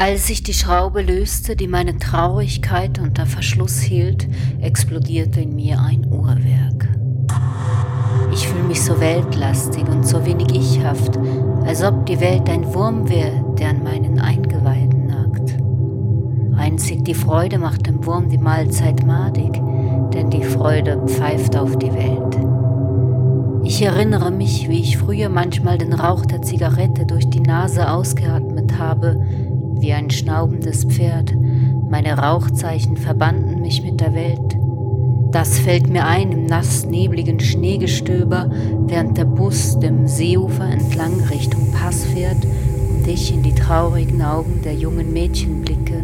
Als sich die Schraube löste, die meine Traurigkeit unter Verschluss hielt, explodierte in mir ein Uhrwerk. Ich fühle mich so weltlastig und so wenig ichhaft, als ob die Welt ein Wurm wäre, der an meinen Eingeweiden nagt. Einzig die Freude macht dem Wurm die Mahlzeit madig, denn die Freude pfeift auf die Welt. Ich erinnere mich, wie ich früher manchmal den Rauch der Zigarette durch die Nase ausgeatmet habe, wie ein schnaubendes Pferd. Meine Rauchzeichen verbanden mich mit der Welt. Das fällt mir ein im nass nebligen Schneegestöber, während der Bus dem Seeufer entlang Richtung Pass fährt und ich in die traurigen Augen der jungen Mädchen blicke.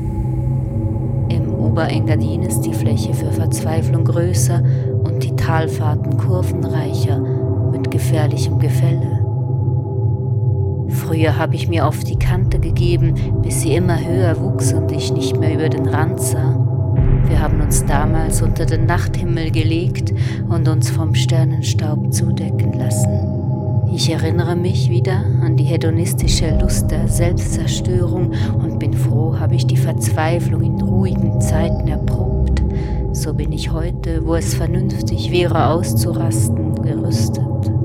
Im Oberengadin ist die Fläche für Verzweiflung größer und die Talfahrten kurvenreicher mit gefährlichem Gefälle. Früher habe ich mir oft die Kante gegeben, bis sie immer höher wuchs und ich nicht mehr über den Rand sah. Wir haben uns damals unter den Nachthimmel gelegt und uns vom Sternenstaub zudecken lassen. Ich erinnere mich wieder an die hedonistische Lust der Selbstzerstörung und bin froh, habe ich die Verzweiflung in ruhigen Zeiten erprobt. So bin ich heute, wo es vernünftig wäre auszurasten, gerüstet.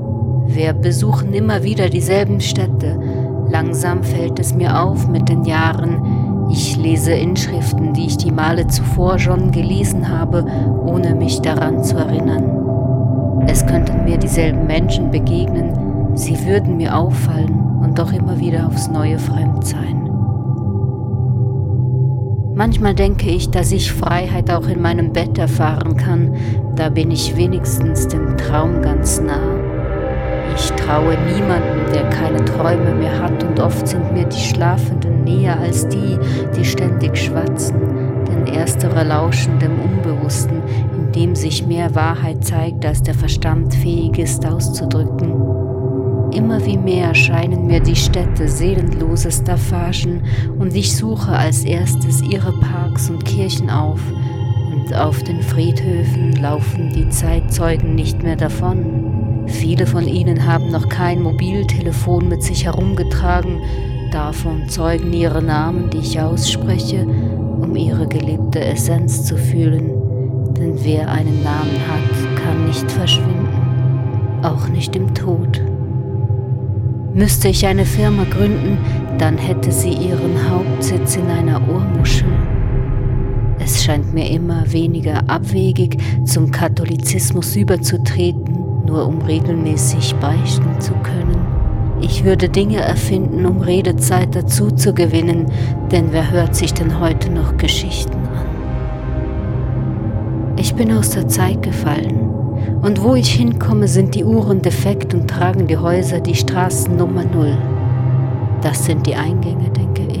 Wir besuchen immer wieder dieselben Städte. Langsam fällt es mir auf mit den Jahren, ich lese Inschriften, die ich die Male zuvor schon gelesen habe, ohne mich daran zu erinnern. Es könnten mir dieselben Menschen begegnen, sie würden mir auffallen und doch immer wieder aufs neue fremd sein. Manchmal denke ich, dass ich Freiheit auch in meinem Bett erfahren kann, da bin ich wenigstens dem Traum ganz nah. Ich traue niemanden, der keine Träume mehr hat, und oft sind mir die Schlafenden näher als die, die ständig schwatzen, denn erstere lauschen dem Unbewussten, in dem sich mehr Wahrheit zeigt, als der Verstand fähig ist auszudrücken. Immer wie mehr scheinen mir die Städte seelenlose Staffagen und ich suche als erstes ihre Parks und Kirchen auf und auf den Friedhöfen laufen die Zeitzeugen nicht mehr davon. Viele von ihnen haben noch kein Mobiltelefon mit sich herumgetragen, davon zeugen ihre Namen, die ich ausspreche, um ihre gelebte Essenz zu fühlen. Denn wer einen Namen hat, kann nicht verschwinden, auch nicht im Tod. Müsste ich eine Firma gründen, dann hätte sie ihren Hauptsitz in einer Ohrmuschel. Es scheint mir immer weniger abwegig, zum Katholizismus überzutreten, nur um regelmäßig beichten zu können. Ich würde Dinge erfinden, um Redezeit dazu zu gewinnen, denn wer hört sich denn heute noch Geschichten an? Ich bin aus der Zeit gefallen, und wo ich hinkomme, sind die Uhren defekt und tragen die Häuser die Straßennummer Null. Das sind die Eingänge, denke ich.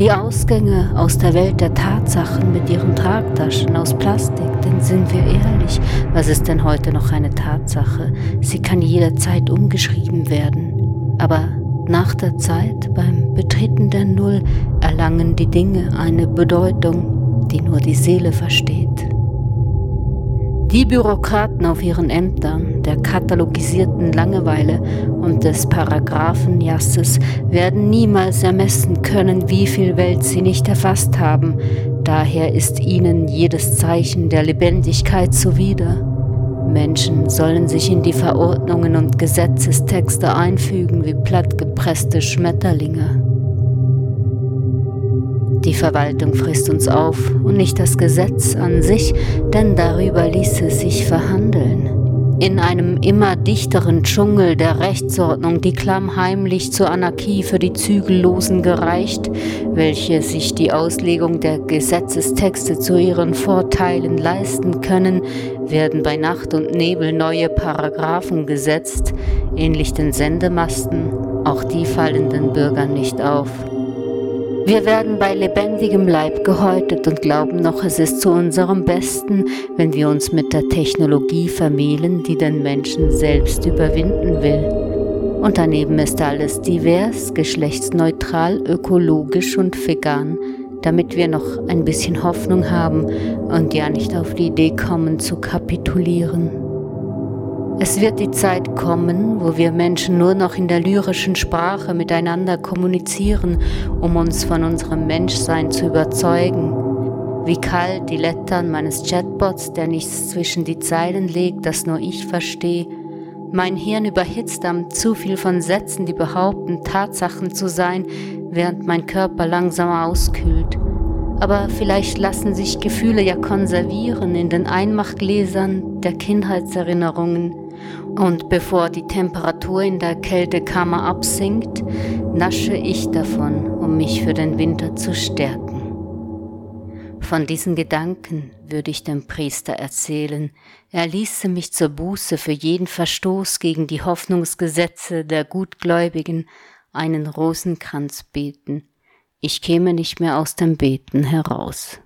Die Ausgänge aus der Welt der Tatsachen mit ihren Tragtaschen aus Plastik, denn sind wir ehrlich, was ist denn heute noch eine Tatsache? Sie kann jederzeit umgeschrieben werden. Aber nach der Zeit, beim Betreten der Null, erlangen die Dinge eine Bedeutung, die nur die Seele versteht. Die Bürokraten auf ihren Ämtern, der katalogisierten Langeweile und des Paragraphenjasses werden niemals ermessen können, wie viel Welt sie nicht erfasst haben. Daher ist ihnen jedes Zeichen der Lebendigkeit zuwider. Menschen sollen sich in die Verordnungen und Gesetzestexte einfügen wie plattgepresste Schmetterlinge. Die Verwaltung frisst uns auf und nicht das Gesetz an sich, denn darüber ließe sich verhandeln. In einem immer dichteren Dschungel der Rechtsordnung, die klammheimlich zur Anarchie für die Zügellosen gereicht, welche sich die Auslegung der Gesetzestexte zu ihren Vorteilen leisten können, werden bei Nacht und Nebel neue Paragraphen gesetzt, ähnlich den Sendemasten, auch die fallen den Bürgern nicht auf. Wir werden bei lebendigem Leib gehäutet und glauben noch, es ist zu unserem Besten, wenn wir uns mit der Technologie vermählen, die den Menschen selbst überwinden will. Und daneben ist alles divers, geschlechtsneutral, ökologisch und vegan, damit wir noch ein bisschen Hoffnung haben und ja nicht auf die Idee kommen zu kapitulieren. Es wird die Zeit kommen, wo wir Menschen nur noch in der lyrischen Sprache miteinander kommunizieren, um uns von unserem Menschsein zu überzeugen. Wie kalt die Lettern meines Chatbots, der nichts zwischen die Zeilen legt, das nur ich verstehe. Mein Hirn überhitzt am zu viel von Sätzen, die behaupten, Tatsachen zu sein, während mein Körper langsam auskühlt. Aber vielleicht lassen sich Gefühle ja konservieren in den Einmachgläsern der Kindheitserinnerungen. Und bevor die Temperatur in der Kältekammer absinkt, nasche ich davon, um mich für den Winter zu stärken. Von diesen Gedanken würde ich dem Priester erzählen, er ließe mich zur Buße für jeden Verstoß gegen die Hoffnungsgesetze der Gutgläubigen einen Rosenkranz beten, ich käme nicht mehr aus dem Beten heraus.